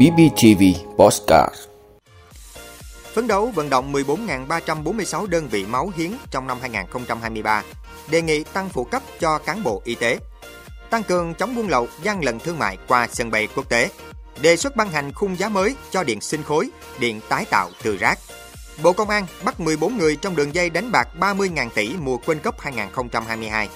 BBTV Postcard Phấn đấu vận động 14.346 đơn vị máu hiến trong năm 2023. Đề nghị tăng phụ cấp cho cán bộ y tế. Tăng cường chống buôn lậu, gian lận thương mại qua sân bay quốc tế. Đề xuất ban hành khung giá mới cho điện sinh khối, điện tái tạo từ rác. Bộ Công an bắt 14 người trong đường dây đánh bạc 30.000 tỷ mùa World Cup 2022.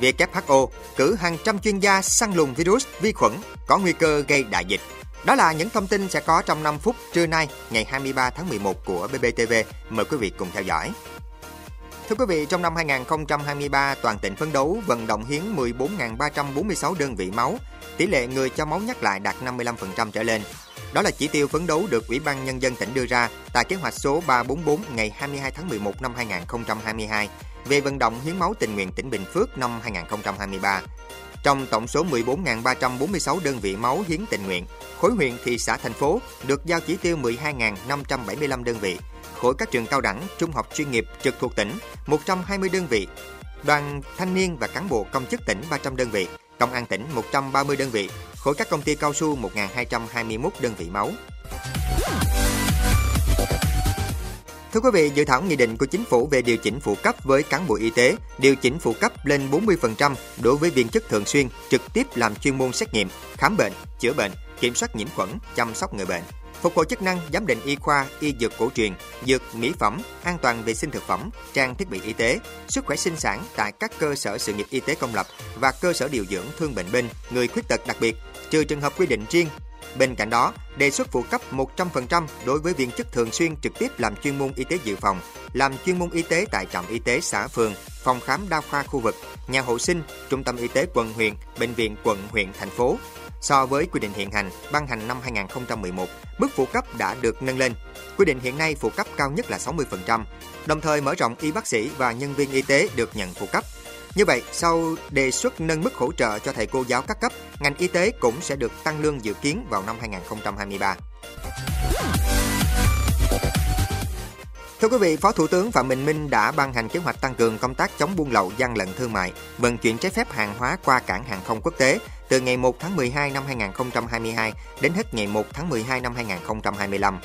WHO cử hàng trăm chuyên gia săn lùng virus, vi khuẩn có nguy cơ gây đại dịch. Đó là những thông tin sẽ có trong 5 phút trưa nay, ngày 23 tháng 11 của BBTV. Mời quý vị cùng theo dõi. Thưa quý vị, trong năm 2023, toàn tỉnh phấn đấu vận động hiến 14.346 đơn vị máu, tỷ lệ người cho máu nhắc lại đạt 55% trở lên. Đó là chỉ tiêu phấn đấu được Ủy ban Nhân dân tỉnh đưa ra tại kế hoạch số 344 ngày 22 tháng 11 năm 2022 về vận động hiến máu tình nguyện tỉnh Bình Phước năm 2023. Trong tổng số 14.346 đơn vị máu hiến tình nguyện, khối huyện, thị xã, thành phố được giao chỉ tiêu 12.575 đơn vị, khối các trường cao đẳng, trung học chuyên nghiệp trực thuộc tỉnh 120 đơn vị, đoàn thanh niên và cán bộ công chức tỉnh 300 đơn vị, công an tỉnh 130 đơn vị, khối các công ty cao su 1.221 đơn vị máu. Thưa quý vị, dự thảo nghị định của chính phủ về điều chỉnh phụ cấp với cán bộ y tế, điều chỉnh phụ cấp lên 40% đối với viên chức thường xuyên trực tiếp làm chuyên môn xét nghiệm, khám bệnh, chữa bệnh, kiểm soát nhiễm khuẩn, chăm sóc người bệnh, phục hồi chức năng, giám định y khoa, y dược cổ truyền, dược mỹ phẩm, an toàn vệ sinh thực phẩm, trang thiết bị y tế, sức khỏe sinh sản tại các cơ sở sự nghiệp y tế công lập và cơ sở điều dưỡng thương bệnh binh, người khuyết tật đặc biệt, trừ trường hợp quy định riêng Bên cạnh đó, đề xuất phụ cấp 100% đối với viên chức thường xuyên trực tiếp làm chuyên môn y tế dự phòng, làm chuyên môn y tế tại trạm y tế xã phường, phòng khám đa khoa khu vực, nhà hộ sinh, trung tâm y tế quận huyện, bệnh viện quận huyện thành phố. So với quy định hiện hành ban hành năm 2011, mức phụ cấp đã được nâng lên. Quy định hiện nay phụ cấp cao nhất là 60%, đồng thời mở rộng y bác sĩ và nhân viên y tế được nhận phụ cấp như vậy, sau đề xuất nâng mức hỗ trợ cho thầy cô giáo các cấp, ngành y tế cũng sẽ được tăng lương dự kiến vào năm 2023. Thưa quý vị, Phó Thủ tướng Phạm Bình Minh đã ban hành kế hoạch tăng cường công tác chống buôn lậu, gian lận thương mại, vận chuyển trái phép hàng hóa qua cảng hàng không quốc tế từ ngày 1 tháng 12 năm 2022 đến hết ngày 1 tháng 12 năm 2025.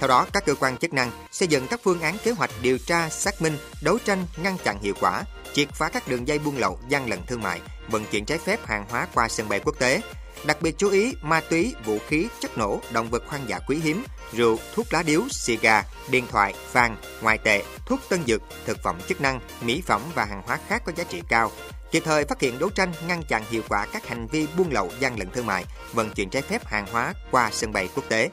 Theo đó, các cơ quan chức năng xây dựng các phương án kế hoạch điều tra, xác minh, đấu tranh, ngăn chặn hiệu quả, triệt phá các đường dây buôn lậu, gian lận thương mại, vận chuyển trái phép hàng hóa qua sân bay quốc tế. Đặc biệt chú ý ma túy, vũ khí, chất nổ, động vật hoang dã quý hiếm, rượu, thuốc lá điếu, xì gà, điện thoại, vàng, ngoại tệ, thuốc tân dược, thực phẩm chức năng, mỹ phẩm và hàng hóa khác có giá trị cao. Kịp thời phát hiện đấu tranh ngăn chặn hiệu quả các hành vi buôn lậu, gian lận thương mại, vận chuyển trái phép hàng hóa qua sân bay quốc tế.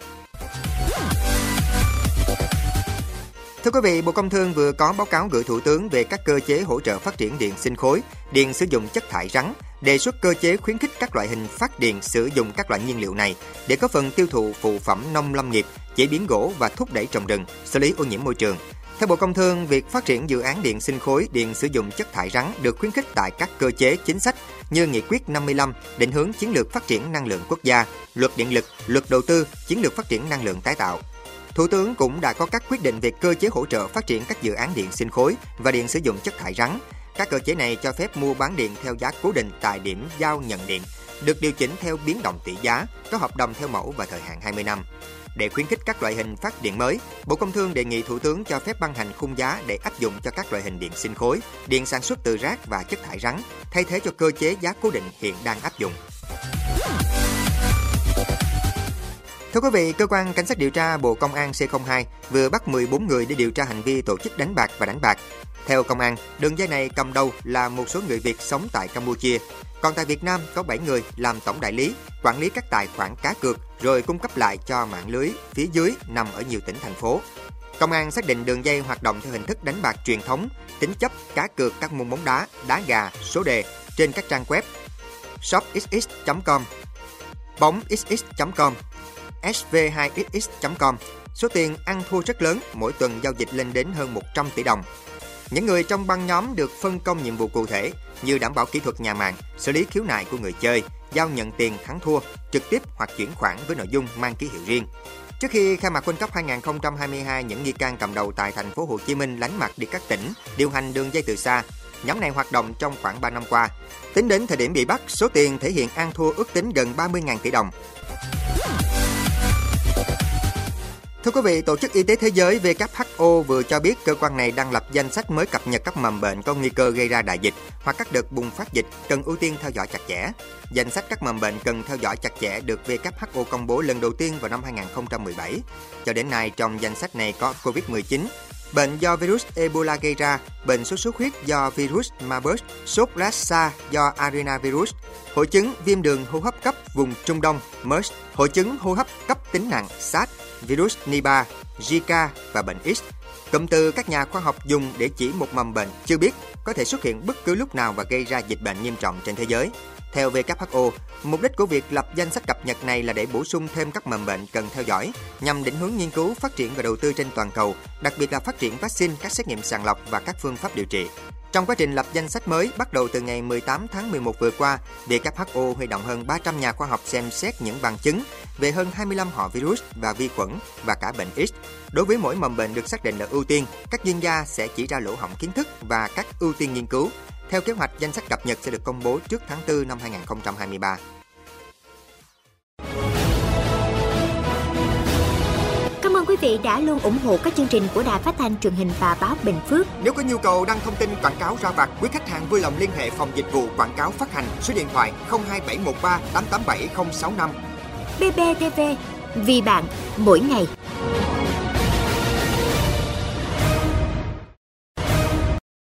Thưa quý vị, Bộ Công Thương vừa có báo cáo gửi Thủ tướng về các cơ chế hỗ trợ phát triển điện sinh khối, điện sử dụng chất thải rắn, đề xuất cơ chế khuyến khích các loại hình phát điện sử dụng các loại nhiên liệu này để có phần tiêu thụ phụ phẩm nông lâm nghiệp, chế biến gỗ và thúc đẩy trồng rừng, xử lý ô nhiễm môi trường. Theo Bộ Công Thương, việc phát triển dự án điện sinh khối, điện sử dụng chất thải rắn được khuyến khích tại các cơ chế chính sách như Nghị quyết 55, định hướng chiến lược phát triển năng lượng quốc gia, luật điện lực, luật đầu tư, chiến lược phát triển năng lượng tái tạo. Thủ tướng cũng đã có các quyết định về cơ chế hỗ trợ phát triển các dự án điện sinh khối và điện sử dụng chất thải rắn. Các cơ chế này cho phép mua bán điện theo giá cố định tại điểm giao nhận điện, được điều chỉnh theo biến động tỷ giá, có hợp đồng theo mẫu và thời hạn 20 năm. Để khuyến khích các loại hình phát điện mới, Bộ Công Thương đề nghị Thủ tướng cho phép ban hành khung giá để áp dụng cho các loại hình điện sinh khối, điện sản xuất từ rác và chất thải rắn, thay thế cho cơ chế giá cố định hiện đang áp dụng. Thưa quý vị, cơ quan cảnh sát điều tra Bộ Công an C02 vừa bắt 14 người để điều tra hành vi tổ chức đánh bạc và đánh bạc. Theo công an, đường dây này cầm đầu là một số người Việt sống tại Campuchia. Còn tại Việt Nam có 7 người làm tổng đại lý, quản lý các tài khoản cá cược rồi cung cấp lại cho mạng lưới phía dưới nằm ở nhiều tỉnh thành phố. Công an xác định đường dây hoạt động theo hình thức đánh bạc truyền thống, tính chấp cá cược các môn bóng đá, đá gà, số đề trên các trang web shopxx.com, bóng.xx.com sv2xx.com. Số tiền ăn thua rất lớn, mỗi tuần giao dịch lên đến hơn 100 tỷ đồng. Những người trong băng nhóm được phân công nhiệm vụ cụ thể như đảm bảo kỹ thuật nhà mạng, xử lý khiếu nại của người chơi, giao nhận tiền thắng thua, trực tiếp hoặc chuyển khoản với nội dung mang ký hiệu riêng. Trước khi khai mạc World Cup 2022, những nghi can cầm đầu tại thành phố Hồ Chí Minh lánh mặt đi các tỉnh, điều hành đường dây từ xa. Nhóm này hoạt động trong khoảng 3 năm qua. Tính đến thời điểm bị bắt, số tiền thể hiện ăn thua ước tính gần 30.000 tỷ đồng. Thưa quý vị, Tổ chức Y tế Thế giới WHO vừa cho biết cơ quan này đang lập danh sách mới cập nhật các mầm bệnh có nguy cơ gây ra đại dịch hoặc các đợt bùng phát dịch cần ưu tiên theo dõi chặt chẽ. Danh sách các mầm bệnh cần theo dõi chặt chẽ được WHO công bố lần đầu tiên vào năm 2017. Cho đến nay, trong danh sách này có COVID-19, bệnh do virus Ebola gây ra, bệnh sốt xuất huyết do virus Marburg, sốt Lassa do arenavirus, hội chứng viêm đường hô hấp cấp vùng Trung Đông MERS, hội chứng hô hấp cấp tính nặng SARS, virus Nipah, Zika và bệnh X. Cụm từ các nhà khoa học dùng để chỉ một mầm bệnh chưa biết có thể xuất hiện bất cứ lúc nào và gây ra dịch bệnh nghiêm trọng trên thế giới. Theo WHO, mục đích của việc lập danh sách cập nhật này là để bổ sung thêm các mầm bệnh cần theo dõi nhằm định hướng nghiên cứu, phát triển và đầu tư trên toàn cầu, đặc biệt là phát triển vaccine, các xét nghiệm sàng lọc và các phương pháp điều trị. Trong quá trình lập danh sách mới bắt đầu từ ngày 18 tháng 11 vừa qua, WHO huy động hơn 300 nhà khoa học xem xét những bằng chứng về hơn 25 họ virus và vi khuẩn và cả bệnh X. Đối với mỗi mầm bệnh được xác định là ưu tiên, các chuyên gia sẽ chỉ ra lỗ hổng kiến thức và các ưu tiên nghiên cứu. Theo kế hoạch, danh sách cập nhật sẽ được công bố trước tháng 4 năm 2023. Cảm ơn quý vị đã luôn ủng hộ các chương trình của Đài Phát thanh truyền hình và báo Bình Phước. Nếu có nhu cầu đăng thông tin quảng cáo ra vặt, quý khách hàng vui lòng liên hệ phòng dịch vụ quảng cáo phát hành số điện thoại 02713 887065. BBTV, vì bạn, mỗi ngày.